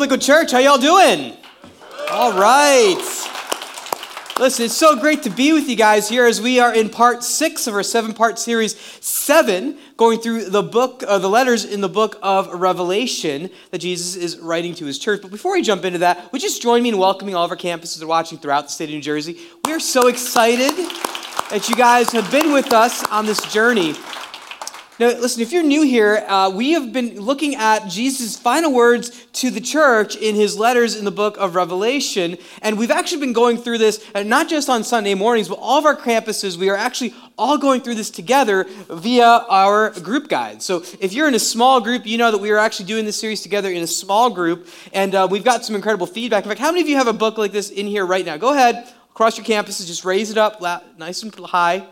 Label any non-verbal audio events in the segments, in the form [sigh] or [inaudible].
Liquid Church? How y'all doing? All right. Listen, it's so great to be with you guys here as we are in part six of our seven part series, seven, going through the book, uh, the letters in the book of Revelation that Jesus is writing to his church. But before we jump into that, would you just join me in welcoming all of our campuses that are watching throughout the state of New Jersey? We are so excited that you guys have been with us on this journey. Now, listen, if you're new here, uh, we have been looking at Jesus' final words to the church in his letters in the book of Revelation. And we've actually been going through this, uh, not just on Sunday mornings, but all of our campuses. We are actually all going through this together via our group guide. So if you're in a small group, you know that we are actually doing this series together in a small group. And uh, we've got some incredible feedback. In fact, how many of you have a book like this in here right now? Go ahead, across your campuses, just raise it up nice and high.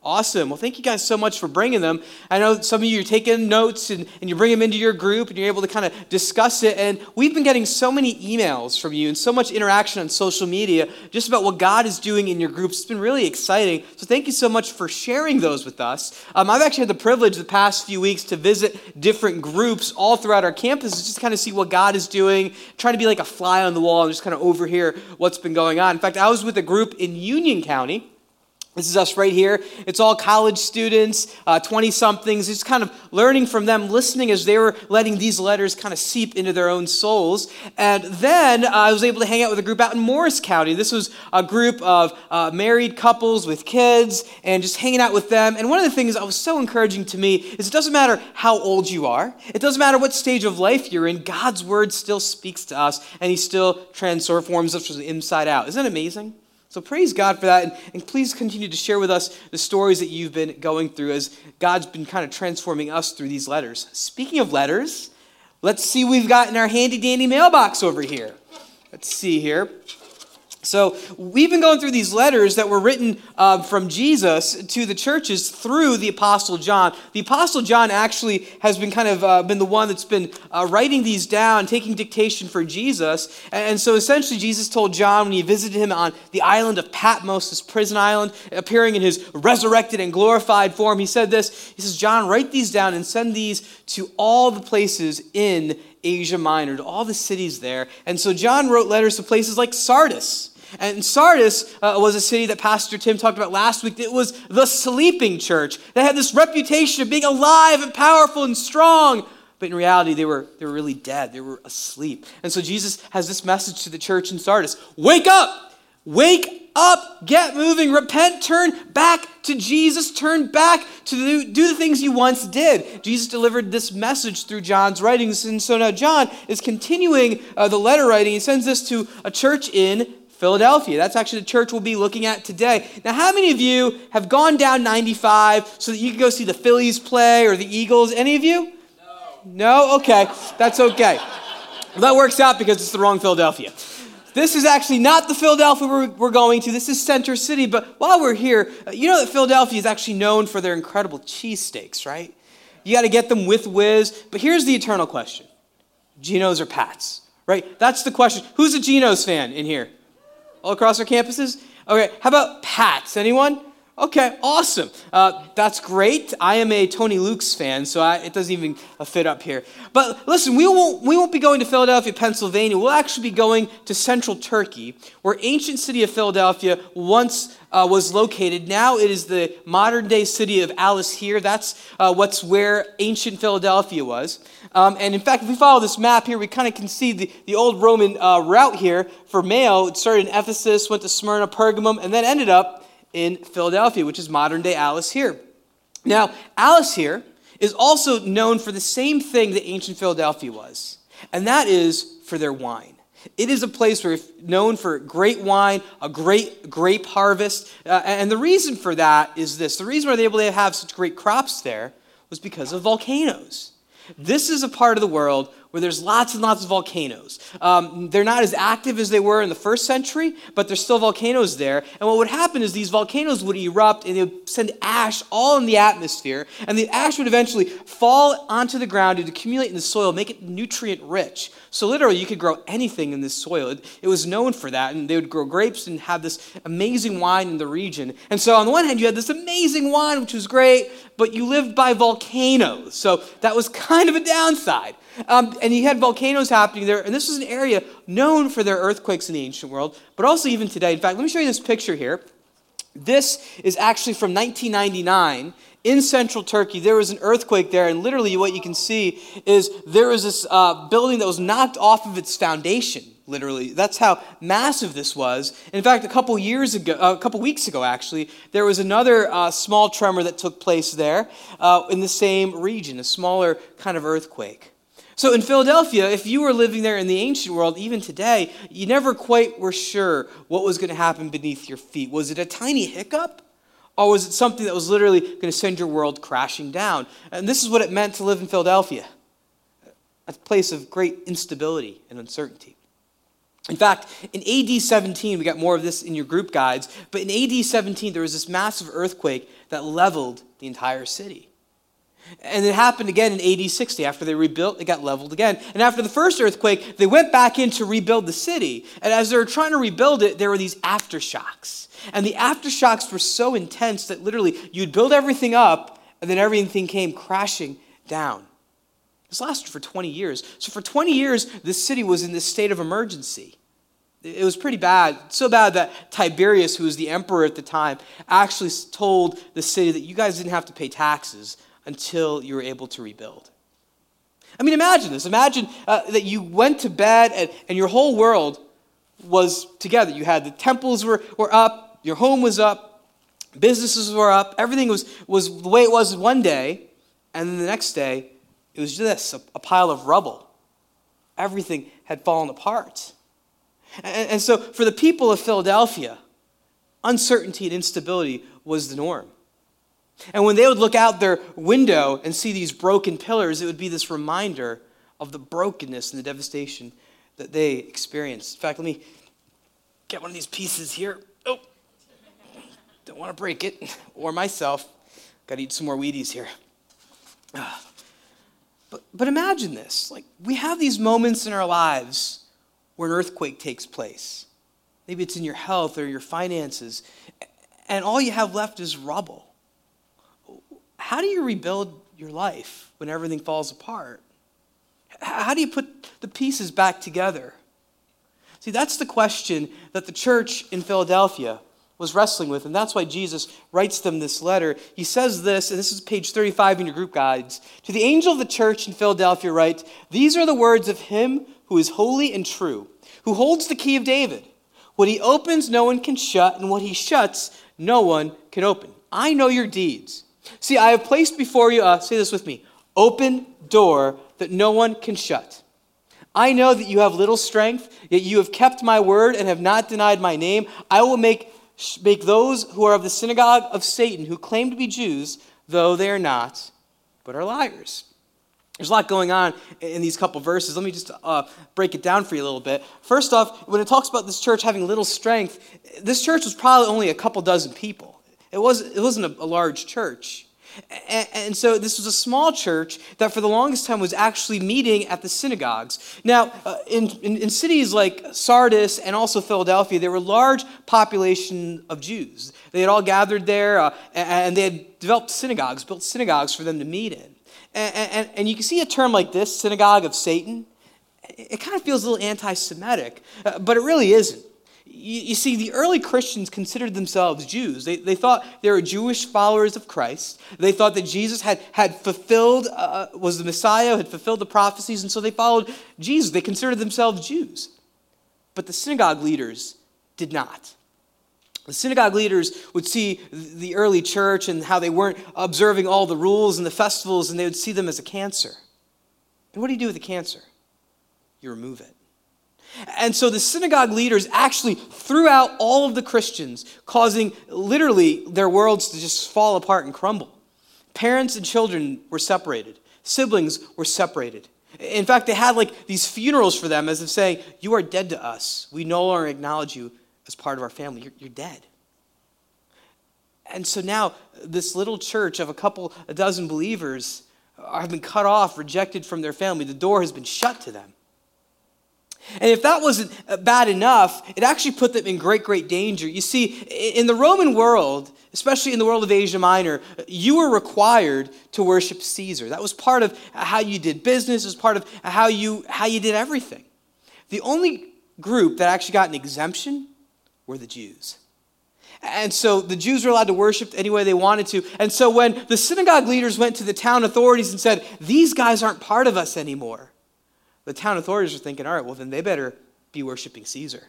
Awesome. Well, thank you guys so much for bringing them. I know some of you are taking notes and, and you bring them into your group and you're able to kind of discuss it. And we've been getting so many emails from you and so much interaction on social media just about what God is doing in your groups. It's been really exciting. So thank you so much for sharing those with us. Um, I've actually had the privilege the past few weeks to visit different groups all throughout our campuses just to kind of see what God is doing, trying to be like a fly on the wall and just kind of overhear what's been going on. In fact, I was with a group in Union County this is us right here. It's all college students, 20 uh, somethings, just kind of learning from them, listening as they were letting these letters kind of seep into their own souls. And then uh, I was able to hang out with a group out in Morris County. This was a group of uh, married couples with kids and just hanging out with them. And one of the things that was so encouraging to me is it doesn't matter how old you are, it doesn't matter what stage of life you're in, God's word still speaks to us and He still transforms us from the inside out. Isn't that amazing? So praise God for that. And, and, please continue to share with us the stories that you've been going through as God's been kind of transforming us through these letters. Speaking of letters, let's see we've got in our handy dandy mailbox over here. Let's see here. So, we've been going through these letters that were written uh, from Jesus to the churches through the Apostle John. The Apostle John actually has been kind of uh, been the one that's been uh, writing these down, taking dictation for Jesus. And so, essentially, Jesus told John when he visited him on the island of Patmos, this prison island, appearing in his resurrected and glorified form, he said this He says, John, write these down and send these to all the places in Asia Minor, to all the cities there. And so John wrote letters to places like Sardis. And Sardis uh, was a city that Pastor Tim talked about last week. It was the sleeping church. They had this reputation of being alive and powerful and strong. But in reality, they were, they were really dead. They were asleep. And so Jesus has this message to the church in Sardis Wake up! Wake up! Get moving! Repent! Turn back to Jesus! Turn back to do, do the things you once did. Jesus delivered this message through John's writings. And so now John is continuing uh, the letter writing. He sends this to a church in Philadelphia. That's actually the church we'll be looking at today. Now, how many of you have gone down 95 so that you can go see the Phillies play or the Eagles? Any of you? No. No? Okay. That's okay. Well, that works out because it's the wrong Philadelphia. This is actually not the Philadelphia we're, going to. This is Center City. But while we're here, uh, you know that Philadelphia is actually known for their incredible cheesesteaks, right? You got to get them with whiz. But here's the eternal question Geno's or Pat's, right? That's the question. Who's a Geno's fan in here? all across our campuses? Okay, how about Pats? Anyone? Okay, awesome. Uh, that's great. I am a Tony Luke's fan, so I, it doesn't even fit up here. But listen, we won't, we won't be going to Philadelphia, Pennsylvania. We'll actually be going to central Turkey, where ancient city of Philadelphia once uh, was located. Now it is the modern day city of Alaşehir. That's uh, what's where ancient Philadelphia was. Um, and in fact, if we follow this map here, we kind of can see the, the old Roman uh, route here for mail. It started in Ephesus, went to Smyrna, Pergamum, and then ended up in Philadelphia, which is modern day Alaşehir. Now, Alaşehir is also known for the same thing that ancient Philadelphia was, and that is for their wine. It is a place where known for great wine, a great grape harvest, uh, and the reason for that is this: the reason why they're able to have such great crops there was because of volcanoes. This is a part of the world where there's lots and lots of volcanoes. Um, they're not as active as they were in the first century, but there's still volcanoes there. And what would happen is these volcanoes would erupt and they would send ash all in the atmosphere, and the ash would eventually fall onto the ground and accumulate in the soil, make it nutrient rich. So literally, you could grow anything in this soil. It, it was known for that, and they would grow grapes and have this amazing wine in the region. And so on the one hand, you had this amazing wine, which was great, but you lived by volcanoes. So that was kind of a downside. Um, and you had volcanoes happening there, and this was an area known for their earthquakes in the ancient world, but also even today. In fact, let me show you this picture here. This is actually from 1999 in central Turkey. There was an earthquake there, and literally what you can see is there was this uh, building that was knocked off of its foundation. Literally, that's how massive this was. In fact, a couple years ago, uh, a couple weeks ago, actually, there was another uh, small tremor that took place there uh, in the same region, a smaller kind of earthquake. So in Philadelphia, if you were living there in the ancient world, even today, you never quite were sure what was going to happen beneath your feet. Was it a tiny hiccup? Or was it something that was literally going to send your world crashing down? And this is what it meant to live in Philadelphia a place of great instability and uncertainty. In fact, in AD 17, we got more of this in your group guides, but in AD 17, there was this massive earthquake that leveled the entire city. And it happened again in AD 60. After they rebuilt, it got leveled again. And after the first earthquake, they went back in to rebuild the city. And as they were trying to rebuild it, there were these aftershocks. And the aftershocks were so intense that literally you'd build everything up, and then everything came crashing down. This lasted for 20 years. So for 20 years, this city was in this state of emergency. It was pretty bad, so bad that Tiberius, who was the emperor at the time, actually told the city that you guys didn't have to pay taxes until you were able to rebuild. I mean, imagine this. Imagine uh, that you went to bed and, and your whole world was together. You had the temples were, were up, your home was up, businesses were up, everything was, was the way it was one day, and then the next day, it was this a, a pile of rubble. Everything had fallen apart. And, and so, for the people of Philadelphia, uncertainty and instability was the norm. And when they would look out their window and see these broken pillars, it would be this reminder of the brokenness and the devastation that they experienced. In fact, let me get one of these pieces here. Oh, don't want to break it, or myself. Got to eat some more Wheaties here. But, but imagine this like, we have these moments in our lives where an earthquake takes place. Maybe it's in your health or your finances, and all you have left is rubble how do you rebuild your life when everything falls apart? How do you put the pieces back together? See, that's the question that the church in Philadelphia was wrestling with, and that's why Jesus writes them this letter. He says this, and this is page 35 in your group guides. To the angel of the church in Philadelphia, write, These are the words of him who is holy and true, who holds the key of David. What he opens, no one can shut, and what he shuts, no one can open. I know your deeds See, I have placed before you, uh, say this with me, open door that no one can shut. I know that you have little strength, yet you have kept my word and have not denied my name. I will make, make those who are of the synagogue of Satan, who claim to be Jews, though they are not, but are liars. There's a lot going on in these couple verses. Let me just uh, break it down for you a little bit. First off, when it talks about this church having little strength, this church was probably only a couple dozen people. It, was, it wasn't a, a large church. And, and, so this was a small church that for the longest time was actually meeting at the synagogues. Now, uh, in, in, in, cities like Sardis and also Philadelphia, there were large population of Jews. They had all gathered there uh, and they had developed synagogues, built synagogues for them to meet in. And, and, and you can see a term like this, synagogue of Satan, it kind of feels a little anti Semitic, uh, but it really isn't you, you, see, the early Christians considered themselves Jews. They, they thought they were Jewish followers of Christ. They thought that Jesus had, had fulfilled, uh, was the Messiah, had fulfilled the prophecies, and so they followed Jesus. They considered themselves Jews. But the synagogue leaders did not. The synagogue leaders would see the early church and how they weren't observing all the rules and the festivals, and they would see them as a cancer. And what do you do with a cancer? You remove it. And so the synagogue leaders actually threw out all of the Christians, causing literally their worlds to just fall apart and crumble. Parents and children were separated, siblings were separated. In fact, they had like these funerals for them as if saying, You are dead to us. We no longer acknowledge you as part of our family. You're, you're dead. And so now, this little church of a couple, a dozen believers have been cut off, rejected from their family. The door has been shut to them. And if that wasn't uh, bad enough, it actually put them in great, great danger. You see, in the Roman world, especially in the world of Asia Minor, you were required to worship Caesar. That was part of how you did business, it was part of how you, how you did everything. The only group that actually got an exemption were the Jews. And so the Jews were allowed to worship any way they wanted to. And so when the synagogue leaders went to the town authorities and said, These guys aren't part of us anymore, the town authorities were thinking, All right, well, then they better be worshiping Caesar.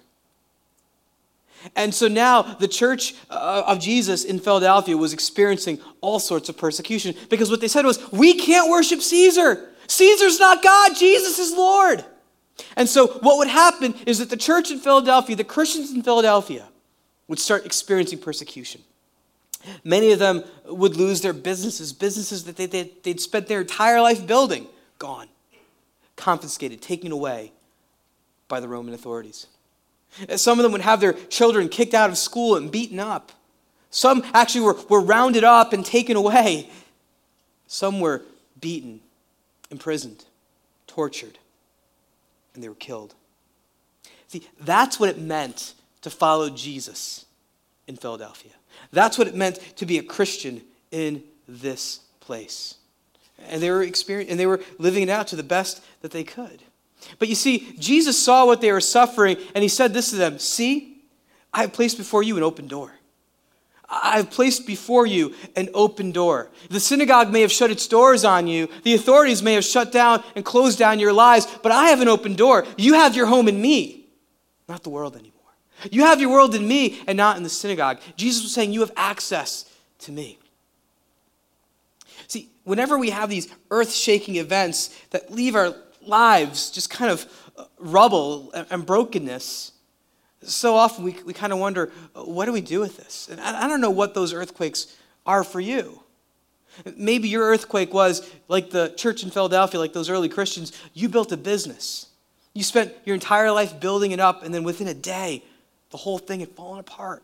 And so now the church uh, of Jesus in Philadelphia was experiencing all sorts of persecution because what they said was, We can't worship Caesar. Caesar's not God, Jesus is Lord. And so what would happen is that the church in Philadelphia, the Christians in Philadelphia, would start experiencing persecution. Many of them would lose their businesses, businesses that they, they, they'd spent their entire life building, gone, confiscated, taken away by the Roman authorities. Some of them would have their children kicked out of school and beaten up. Some actually were, were rounded up and taken away. Some were beaten, imprisoned, tortured, and they were killed. See, that's what it meant to follow Jesus in Philadelphia. That's what it meant to be a Christian in this place. And they were experiencing, and they were living it out to the best that they could. But you see, Jesus saw what they were suffering, and he said this to them See, I have placed before you an open door. I have placed before you an open door. The synagogue may have shut its doors on you. The authorities may have shut down and closed down your lives, but I have an open door. You have your home in me, not the world anymore. You have your world in me and not in the synagogue. Jesus was saying, You have access to me. Whenever we have these earth shaking events that leave our lives just kind of uh, rubble and brokenness, so often we, we kind of wonder, what do we do with this? And I, I don't know what those earthquakes are for you. Maybe your earthquake was like the church in Philadelphia, like those early Christians, you built a business. You spent your entire life building it up, and then within a day, the whole thing had fallen apart.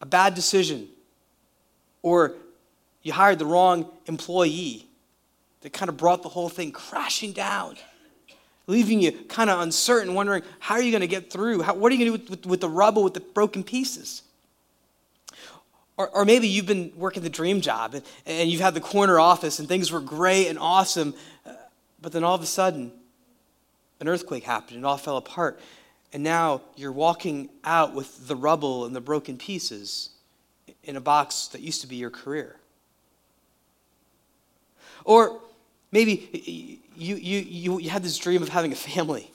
A bad decision, or you hired the wrong employee that kind of brought the whole thing crashing down, leaving you kind of uncertain, wondering how are you going to get through? How, what are you going to do with, with, with the rubble, with the broken pieces? Or, or, maybe you've been working the dream job and, and, you've had the corner office and things were great and awesome, uh, but then all of a sudden, an earthquake happened and it all fell apart. And now you're walking out with the rubble and the broken pieces in a box that used to be your career. Or maybe you, you, you, had this dream of having a family.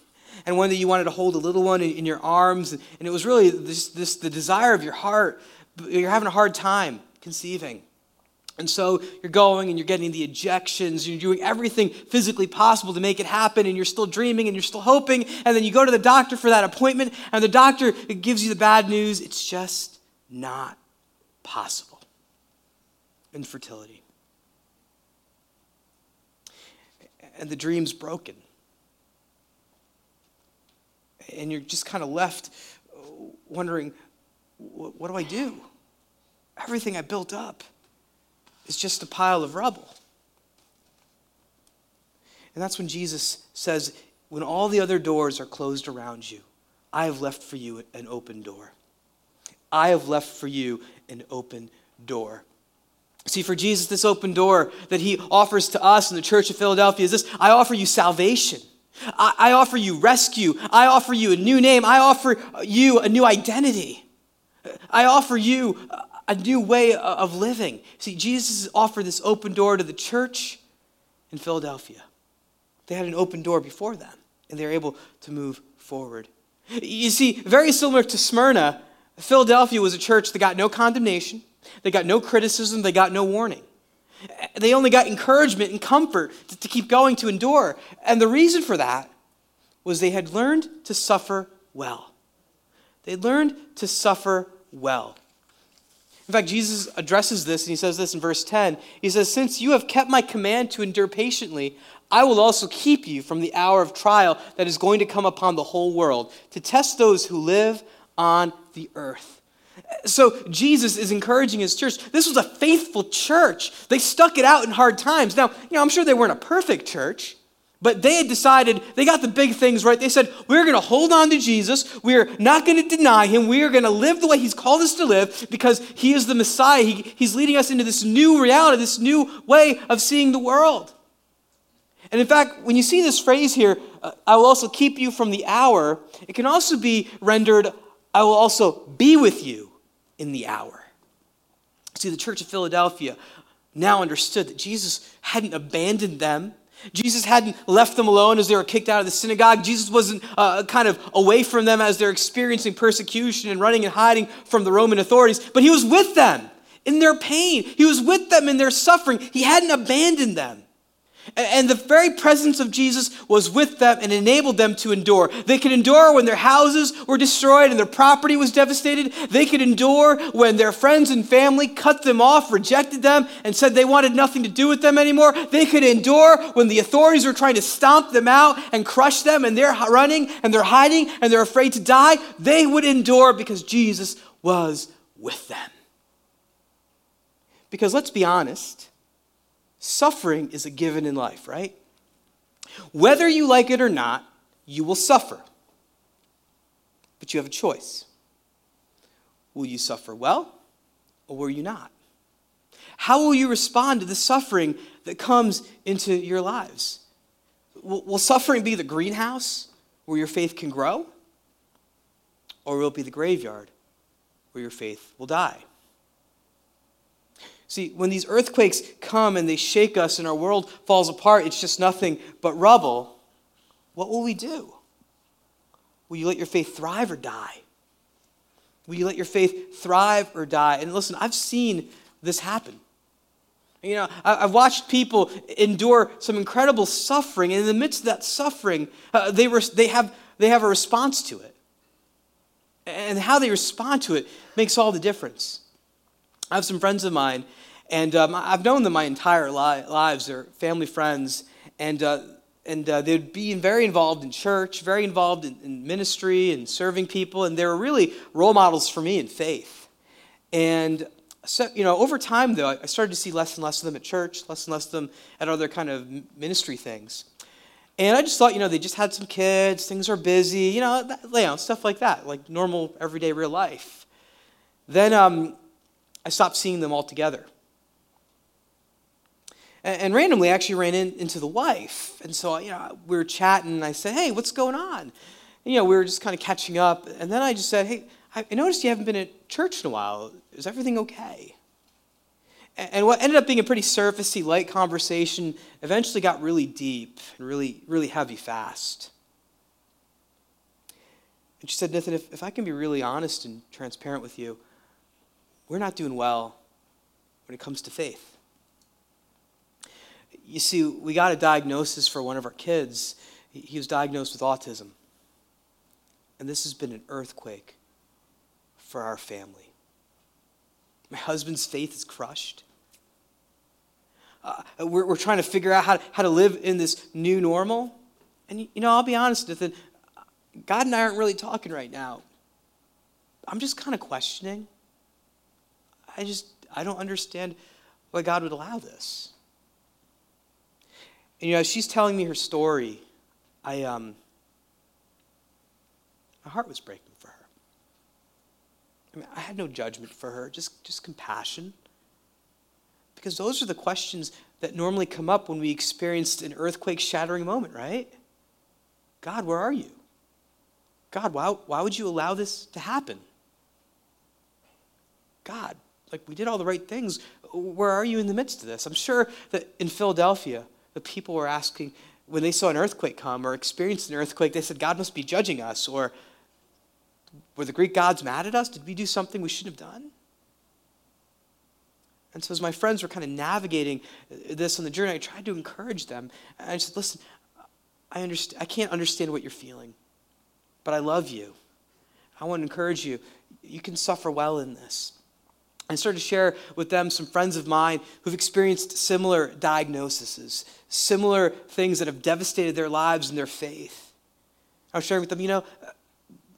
And one day you wanted to hold a little one in, in your arms. And it was really this, this, the desire of your heart. You're having a hard time conceiving. And so you're going and you're getting the ejections, and you're doing everything physically possible to make it happen, and you're still dreaming and you're still hoping. And then you go to the doctor for that appointment, and the doctor gives you the bad news it's just not possible. Infertility. And the dream's broken. And you're just kind of left wondering, what do I do? Everything I built up is just a pile of rubble. And that's when Jesus says, When all the other doors are closed around you, I have left for you an open door. I have left for you an open door. See, for Jesus, this open door that he offers to us in the church of Philadelphia is this I offer you salvation. I, I offer you rescue. I offer you a new name. I offer you a new identity. I offer you a new way of living. See, Jesus offered this open door to the church in Philadelphia. They had an open door before them, and they were able to move forward. You see, very similar to Smyrna, Philadelphia was a church that got no condemnation, they got no criticism, they got no warning. They only got encouragement and comfort to, to keep going, to endure. And the reason for that was they had learned to suffer well. They learned to suffer well. In fact, Jesus addresses this and he says this in verse 10. He says, Since you have kept my command to endure patiently, I will also keep you from the hour of trial that is going to come upon the whole world to test those who live on the earth. So Jesus is encouraging his church. This was a faithful church. They stuck it out in hard times. Now, you know, I'm sure they weren't a perfect church, But they had decided, they got the big things right. They said, we're going to hold on to Jesus. We're not going to deny him. We are going to live the way he's called us to live because he is the Messiah. He, he's leading us into this new reality, this new way of seeing the world. And in fact, when you see this phrase here, uh, I will also keep you from the hour, it can also be rendered, I will also be with you in the hour. See, the church of Philadelphia now understood that Jesus hadn't abandoned them Jesus hadn't left them alone as they were kicked out of the synagogue. Jesus wasn't uh, kind of away from them as they're experiencing persecution and running and hiding from the Roman authorities, but he was with them in their pain. He was with them in their suffering. He hadn't abandoned them. And the very presence of Jesus was with them and enabled them to endure. They could endure when their houses were destroyed and their property was devastated. They could endure when their friends and family cut them off, rejected them, and said they wanted nothing to do with them anymore. They could endure when the authorities were trying to stomp them out and crush them, and they're running and they're hiding and they're afraid to die. They would endure because Jesus was with them. Because let's be honest Suffering is a given in life, right? Whether you like it or not, you will suffer. But you have a choice. Will you suffer well or will you not? How will you respond to the suffering that comes into your lives? Will, will suffering be the greenhouse where your faith can grow? Or will it be the graveyard where your faith will die? See, when these earthquakes come and they shake us and our world falls apart, it's just nothing but rubble. What will we do? Will you let your faith thrive or die? Will you let your faith thrive or die? And listen, I've seen this happen. You know, I've watched people endure some incredible suffering, and in the midst of that suffering, uh, they, re- they, have, they have a response to it. And how they respond to it makes all the difference. I have some friends of mine and um, I've known them my entire li- lives. They're family friends. And, uh, and uh, they'd be very involved in church, very involved in, in, ministry and serving people. And they were really role models for me in faith. And so, you know, over time, though, I started to see less and less of them at church, less and less of them at other kind of ministry things. And I just thought, you know, they just had some kids, things are busy, you know, that, you know stuff like that, like normal, everyday, real life. Then um, I stopped seeing them altogether. And, and randomly, actually ran in, into the wife. And so, you know, we were chatting, and I said, hey, what's going on? And, you know, we were just kind of catching up. And then I just said, hey, I noticed you haven't been at church in a while. Is everything okay? And what ended up being a pretty surfacey, light conversation eventually got really deep and really, really heavy fast. And she said, Nathan, if, if I can be really honest and transparent with you, we're not doing well when it comes to faith you see, we got a diagnosis for one of our kids. He was diagnosed with autism. And this has been an earthquake for our family. My husband's faith is crushed. Uh, we're, we're trying to figure out how to, how to live in this new normal. And, you know, I'll be honest, Nathan, God and I aren't really talking right now. I'm just kind of questioning. I just, I don't understand why God would allow this. And you know, as she's telling me her story, I um, my heart was breaking for her. I mean, I had no judgment for her, just just compassion. Because those are the questions that normally come up when we experienced an earthquake shattering moment, right? God, where are you? God, why, why would you allow this to happen? God, like we did all the right things. Where are you in the midst of this? I'm sure that in Philadelphia, the people were asking, when they saw an earthquake come or experienced an earthquake, they said, God must be judging us. Or were the Greek gods mad at us? Did we do something we shouldn't have done? And so, as my friends were kind of navigating this on the journey, I tried to encourage them. And I said, Listen, I, understand, I can't understand what you're feeling, but I love you. I want to encourage you. You can suffer well in this. I started to share with them some friends of mine who've experienced similar diagnoses, similar things that have devastated their lives and their faith. I was sharing with them, you know, uh,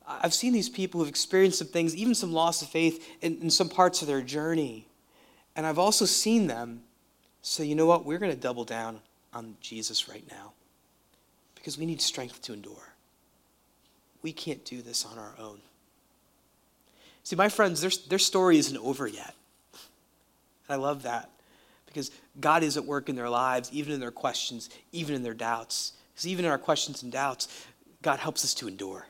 I've seen these people who've experienced some things, even some loss of faith in, in some parts of their journey. And I've also seen them say, you know what, we're going to double down on Jesus right now. because we need strength to endure. We can't do this on our own. See, my friends, their, their story isn't over yet. And I love that because God is at work in their lives, even in their questions, even in their doubts. Because even in our questions and doubts, God helps us to endure.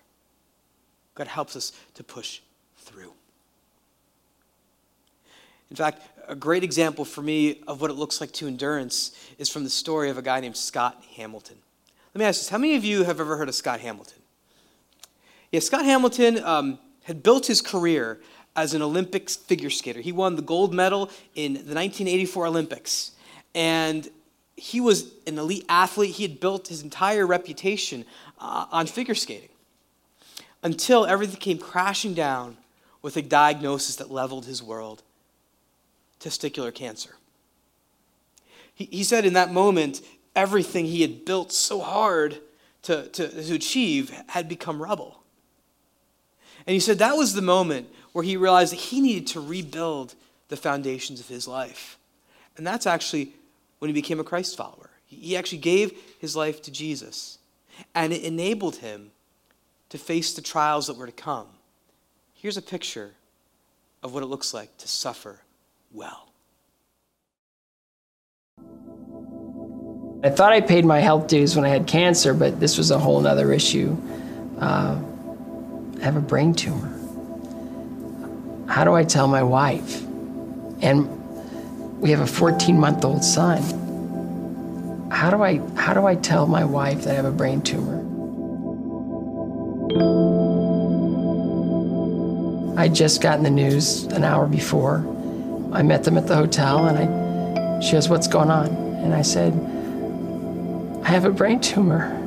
God helps us to push through. In fact, a great example for me of what it looks like to endurance is from the story of a guy named Scott Hamilton. Let me ask this how many of you have ever heard of Scott Hamilton? Yeah, Scott Hamilton um, had built his career as an Olympic figure skater. He won the gold medal in the 1984 Olympics. And he was an elite athlete. He had built his entire reputation uh, on figure skating until everything came crashing down with a diagnosis that leveled his world testicular cancer. He, he said in that moment, everything he had built so hard to, to, to achieve had become rubble. And he said that was the moment where he realized that he needed to rebuild the foundations of his life. And that's actually when he became a Christ follower. He actually gave his life to Jesus, and it enabled him to face the trials that were to come. Here's a picture of what it looks like to suffer well. I thought I paid my health dues when I had cancer, but this was a whole other issue. Uh, have a brain tumor. How do I tell my wife? And we have a 14 month old son. How do I how do I tell my wife that I have a brain tumor? I'd just gotten the news an hour before. I met them at the hotel and I she goes, What's going on? And I said, I have a brain tumor.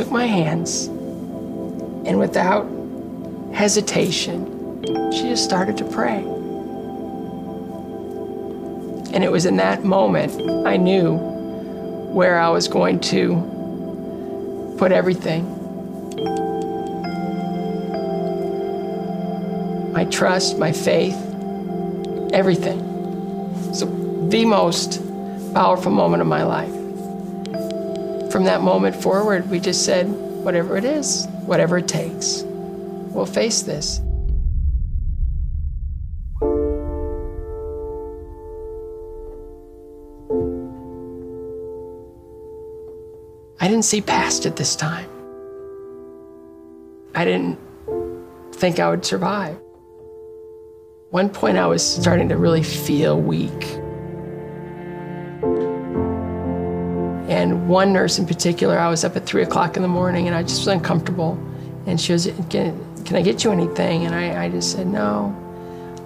Took my hands and without hesitation, she just started to pray. And it was in that moment I knew where I was going to put everything. My trust, my faith, everything. So, the most powerful moment of my life. From that moment forward, we just said, whatever it is, whatever it takes, we'll face this. I didn't see past it this time. I didn't think I would survive. One point, I was starting to really feel weak. And one nurse in particular, I was up at three o'clock in the morning and I just was uncomfortable. And she was, can, can I get you anything? And I, I just said, no.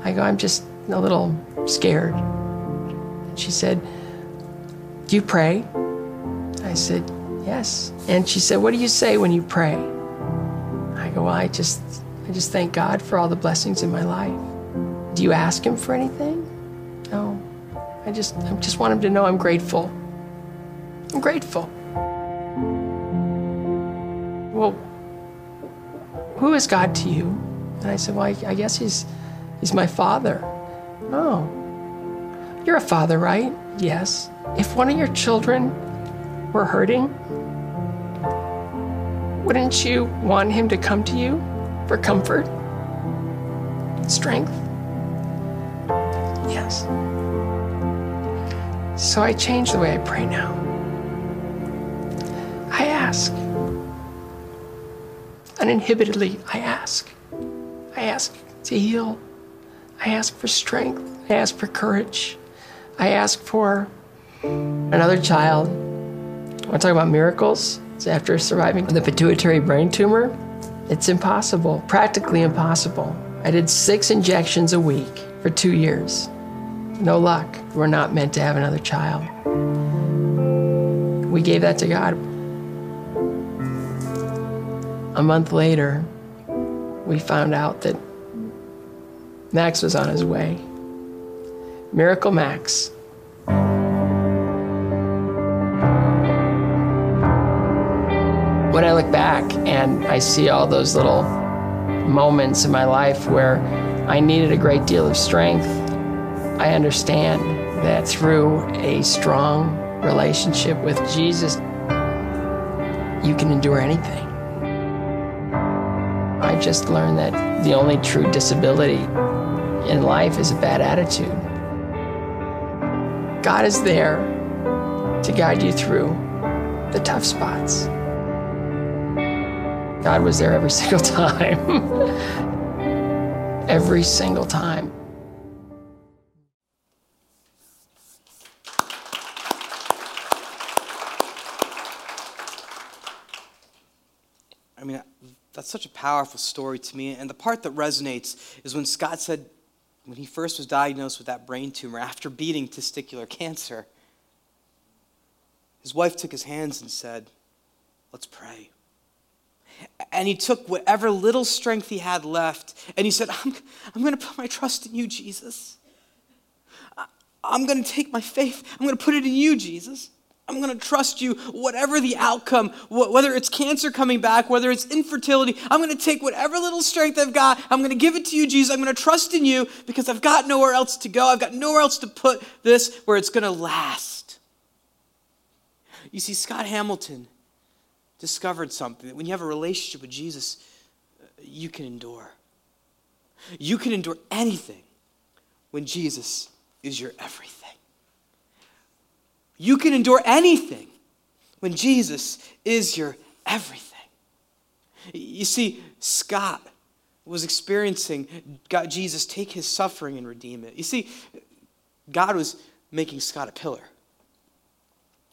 I go, I'm just a little scared. And she said, Do you pray? I said, Yes. And she said, What do you say when you pray? I go, Well, I just I just thank God for all the blessings in my life. Do you ask him for anything? No. I just I just want him to know I'm grateful. I'm grateful. Well, who is God to you? And I said, Well, I, guess he's he's my father. Oh. You're a father, right? Yes. If one of your children were hurting, wouldn't you want him to come to you for comfort, strength? Yes. So I changed the way I pray now. Ask. Uninhibitedly, I ask. I ask to heal. I ask for strength. I ask for courage. I ask for another child. I want to talk about miracles. It's after surviving the pituitary brain tumor, it's impossible, practically impossible. I did six injections a week for two years. No luck. We're not meant to have another child. We gave that to God. A month later, we found out that Max was on his way. Miracle Max. When I look back and I see all those little moments in my life where I needed a great deal of strength, I understand that through a strong relationship with Jesus, you can endure anything. I just learned that the only true disability in life is a bad attitude. God is there to guide you through the tough spots. God was there every [laughs] single time. every single time. Such a powerful story to me. And the part that resonates is when Scott said, when he first was diagnosed with that brain tumor after beating testicular cancer, his wife took his hands and said, Let's pray. And he took whatever little strength he had left and he said, I'm, I'm going to put my trust in you, Jesus. I'm going to take my faith, I'm going to put it in you, Jesus. I'm going to trust you, whatever the outcome, whether it's cancer coming back, whether it's infertility. I'm going to take whatever little strength I've got. I'm going to give it to you, Jesus. I'm going to trust in you because I've got nowhere else to go. I've got nowhere else to put this where it's going to last. You see, Scott Hamilton discovered something that when you have a relationship with Jesus, uh, you can endure. You can endure anything when Jesus is your everything. You can endure anything when Jesus is your everything. You see, Scott was experiencing God, Jesus take his suffering and redeem it. You see, God was making Scott a pillar.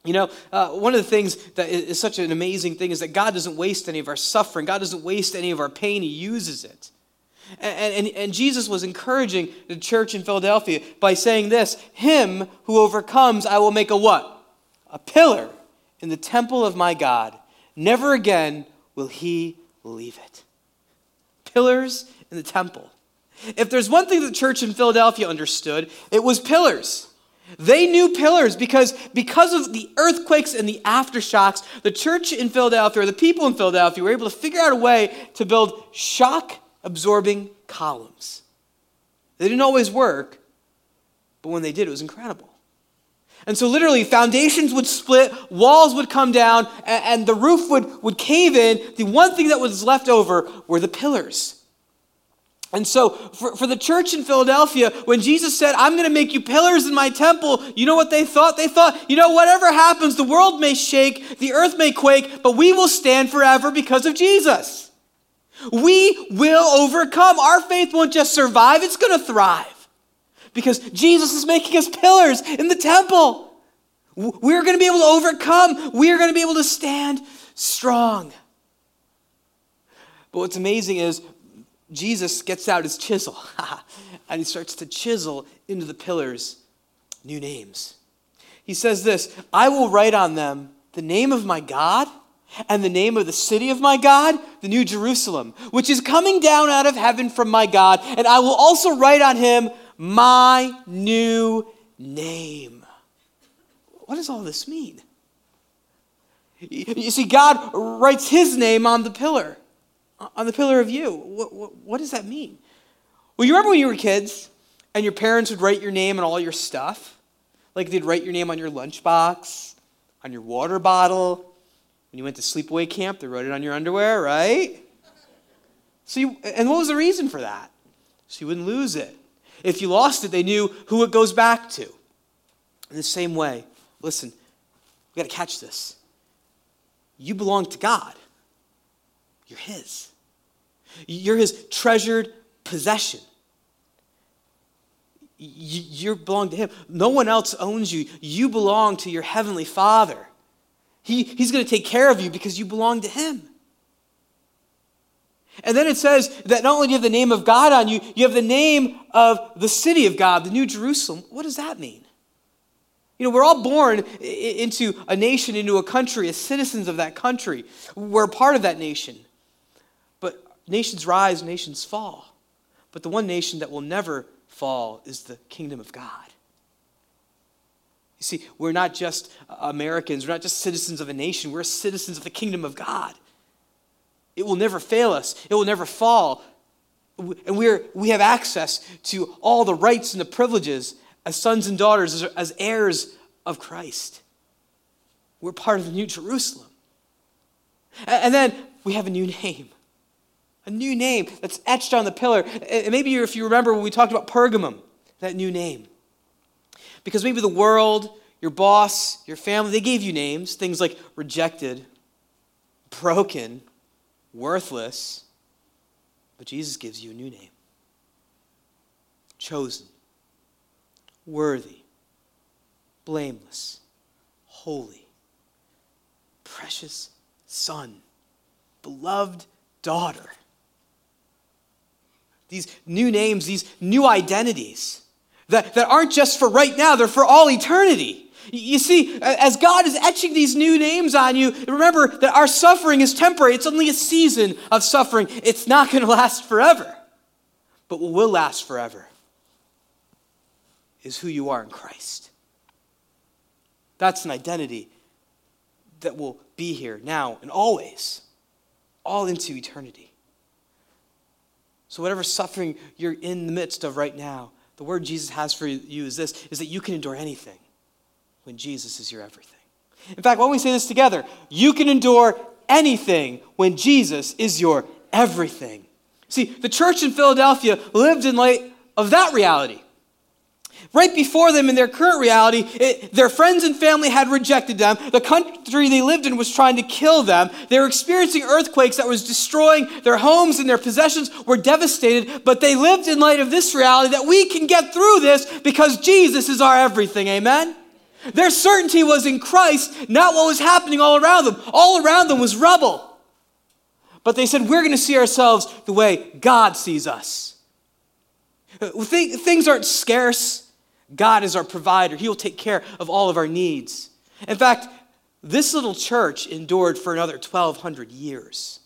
You know, uh, one of the things that is such an amazing thing is that God doesn't waste any of our suffering. God doesn't waste any of our pain. He uses it. And, and, and, Jesus was encouraging the church in Philadelphia by saying this Him who overcomes, I will make a what? A pillar in the temple of my God. Never again will he leave it. Pillars in the temple. If there's one thing the church in Philadelphia understood, it was pillars. They knew pillars because, because of the earthquakes and the aftershocks, the church in Philadelphia, or the people in Philadelphia, were able to figure out a way to build shock absorbing columns. They didn't always work, but when they did, it was incredible. And so, literally, foundations would split, walls would come down, and, and the roof would, would cave in. The one thing that was left over were the pillars. And so, for, for the church in Philadelphia, when Jesus said, I'm going to make you pillars in my temple, you know what they thought? They thought, you know, whatever happens, the world may shake, the earth may quake, but we will stand forever because of Jesus. We will overcome. Our faith won't just survive, it's going to thrive. Because Jesus is making us pillars in the temple. We're going to be able to overcome. We are going to be able to stand strong. But what's amazing is Jesus gets out his chisel [laughs] and he starts to chisel into the pillars new names. He says this I will write on them the name of my God and the name of the city of my God, the New Jerusalem, which is coming down out of heaven from my God, and I will also write on him my new name. What does all this mean? You see, God writes his name on the pillar, on the pillar of you. What, what, what does that mean? Well, you remember when you were kids and your parents would write your name on all your stuff? Like they'd write your name on your lunchbox, on your water bottle, when you went to sleepaway camp, they wrote it on your underwear, right? So you, and what was the reason for that? So you wouldn't lose it. If you lost it, they knew who it goes back to. In the same way, listen, we got to catch this. You belong to God. You're His. You're His treasured possession. You belong to Him. No one else owns you. You belong to your Heavenly Father. He, he's going to take care of you because you belong to Him. And then it says that not only do you have the name of God on you, you have the name of the city of God, the New Jerusalem. What does that mean? You know, we're all born into a nation, into a country, as citizens of that country. We're part of that nation. But nations rise, nations fall. But the one nation that will never fall is the kingdom of God. You see, we're not just uh, Americans, we're not just citizens of a nation, we're citizens of the kingdom of God. It will never fail us, it will never fall. And we're, we have access to all the rights and the privileges as sons and daughters, as, as heirs of Christ. We're part of the New Jerusalem. And then we have a new name. A new name that's etched on the pillar. And maybe if you remember when we talked about Pergamum, that new name. Because maybe the world, your boss, your family, they gave you names, things like rejected, broken, worthless. But Jesus gives you a new name chosen, worthy, blameless, holy, precious son, beloved daughter. These new names, these new identities that, that aren't just for right now, they're for all eternity. You see, as God is etching these new names on you, remember that our suffering is temporary. It's only a season of suffering. It's not going to last forever. But what will last forever is who you are in Christ. That's an identity that will be here now and always, all into eternity. So, whatever suffering you're in the midst of right now, the word Jesus has for you is this is that you can endure anything when Jesus is your everything. In fact, why don't we say this together? You can endure anything when Jesus is your everything. See, the church in Philadelphia lived in light of that reality. Right before them in their current reality, it, their friends and family had rejected them. The country they lived in was trying to kill them. They were experiencing earthquakes that was destroying their homes and their possessions were devastated, but they lived in light of this reality that we can get through this because Jesus is our everything. Amen. Their certainty was in Christ, not what was happening all around them. All around them was rubble. But they said, We're going to see ourselves the way God sees us. Uh, things aren't scarce. God is our provider. He will take care of all of our needs. In fact, this little church endured for another 1,200 years.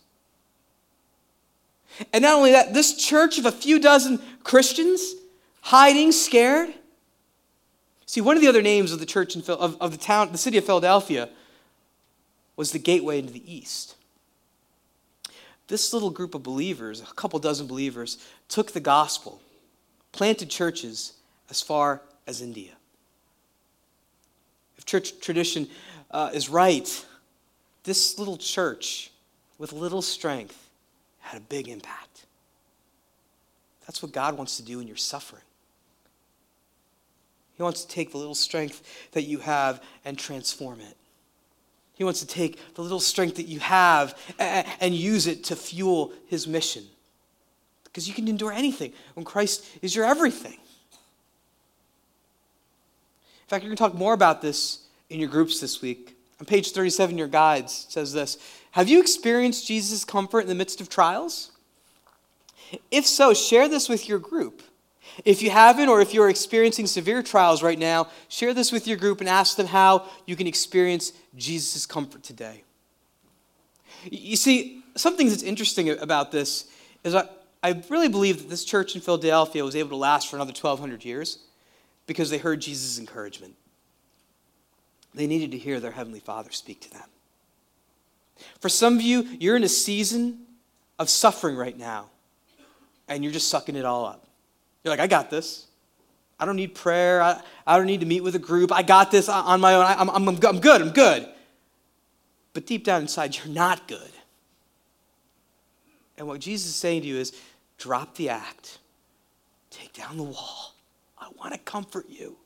And not only that, this church of a few dozen Christians hiding, scared. See, one of the other names of the church in, of, of the town, the city of Philadelphia, was the gateway into the east. This little group of believers, a couple dozen believers, took the gospel, planted churches as far as India. If church tradition uh, is right, this little church with little strength had a big impact. That's what God wants to do in your suffering. He wants to take the little strength that you have and transform it. He wants to take the little strength that you have and use it to fuel his mission. Because you can endure anything when Christ is your everything. In fact, you're going to talk more about this in your groups this week. On page 37, your guides says this Have you experienced Jesus' comfort in the midst of trials? If so, share this with your group. If you haven't, or if you're experiencing severe trials right now, share this with your group and ask them how you can experience Jesus' comfort today. You see, something that's interesting about this is I, I really believe that this church in Philadelphia was able to last for another 1,200 years because they heard Jesus' encouragement. They needed to hear their Heavenly Father speak to them. For some of you, you're in a season of suffering right now, and you're just sucking it all up. You're like, I got this. I don't need prayer. I, I don't need to meet with a group. I got this on my own. I, I'm, I'm, I'm good. I'm good. But deep down inside, you're not good. And what Jesus is saying to you is drop the act, take down the wall, I want to comfort you.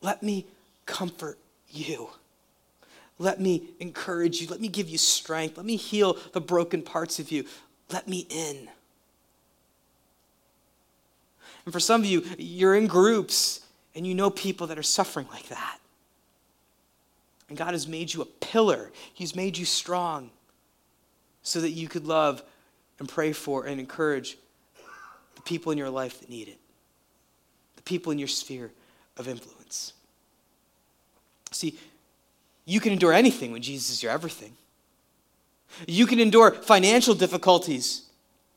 Let me comfort you. Let me encourage you. Let me give you strength. Let me heal the broken parts of you. Let me in. And for some of you, you're in groups and you know people that are suffering like that. And God has made you a pillar, He's made you strong so that you could love and pray for and encourage the people in your life that need it people in your sphere of influence. See, you can endure anything when Jesus is your everything. You can endure financial difficulties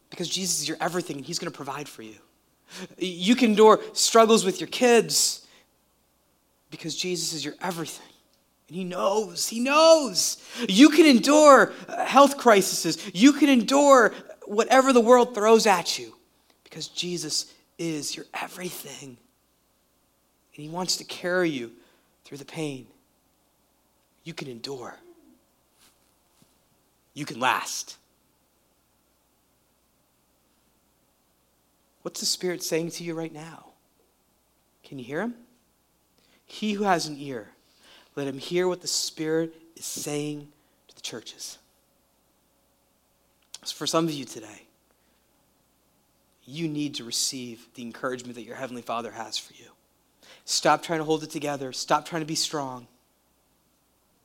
because Jesus is your everything and He's going to provide for you. You can endure struggles with your kids because Jesus is your everything. And He knows, He knows. You can endure uh, health crises, you can endure whatever the world throws at you because Jesus is your everything. And He wants to carry you through the pain. You can endure. You can last. What's the Spirit saying to you right now? Can you hear Him? He who has an ear, let him hear what the Spirit is saying to the churches. For some of you today, you need to receive the encouragement that your Heavenly Father has for you. Stop trying to hold it together. Stop trying to be strong.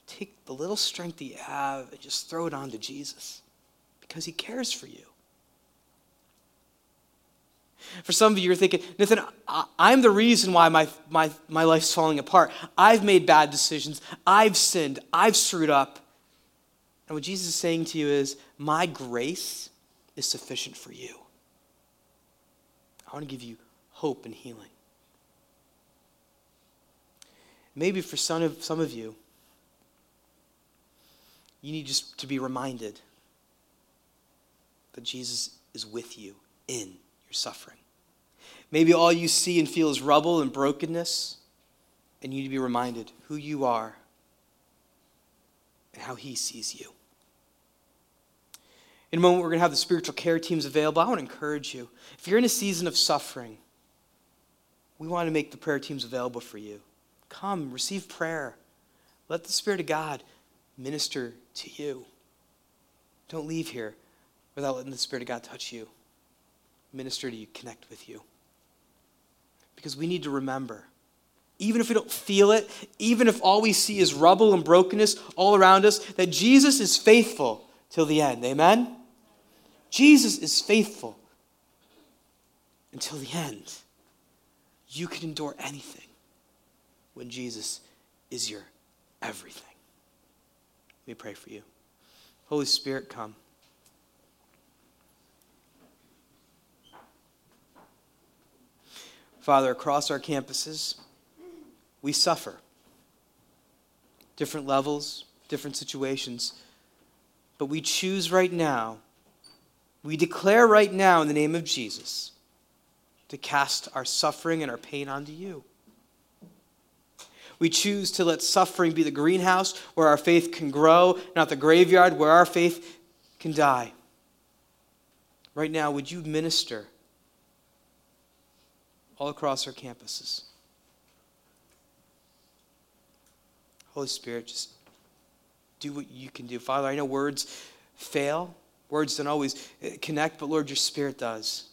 Take the little strength that you have and just throw it on to Jesus because He cares for you. For some of you, you're thinking, Nathan, I'm the reason why my, my, my life's falling apart. I've made bad decisions. I've sinned. I've screwed up. And what Jesus is saying to you is, My grace is sufficient for you. I want to give you hope and healing. Maybe for some of, some of you, you need just to be reminded that Jesus is with you in your suffering. Maybe all you see and feel is rubble and brokenness, and you need to be reminded who you are and how He sees you. In a moment, we're going to have the spiritual care teams available. I want to encourage you. If you're in a season of suffering, we want to make the prayer teams available for you. Come, receive prayer. Let the Spirit of God minister to you. Don't leave here without letting the Spirit of God touch you, minister to you, connect with you. Because we need to remember, even if we don't feel it, even if all we see is rubble and brokenness all around us, that Jesus is faithful till the end. Amen? Jesus is faithful until the end. You can endure anything when Jesus is your everything. Me pray for you. Holy Spirit, come. Father, across our campuses, we suffer. Different levels, different situations. But we choose right now, we declare right now in the name of Jesus to cast our suffering and our pain onto you. We choose to let suffering be the greenhouse where our faith can grow, not the graveyard where our faith can die. Right now, would you minister all across our campuses? Holy Spirit, just do what you can do. Father, I know words fail, words don't always eh, connect, but Lord, your Spirit does.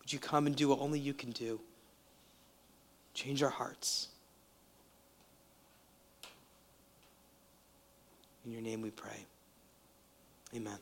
Would you come and do what only you can do? Change our hearts. In your name we pray. Amen.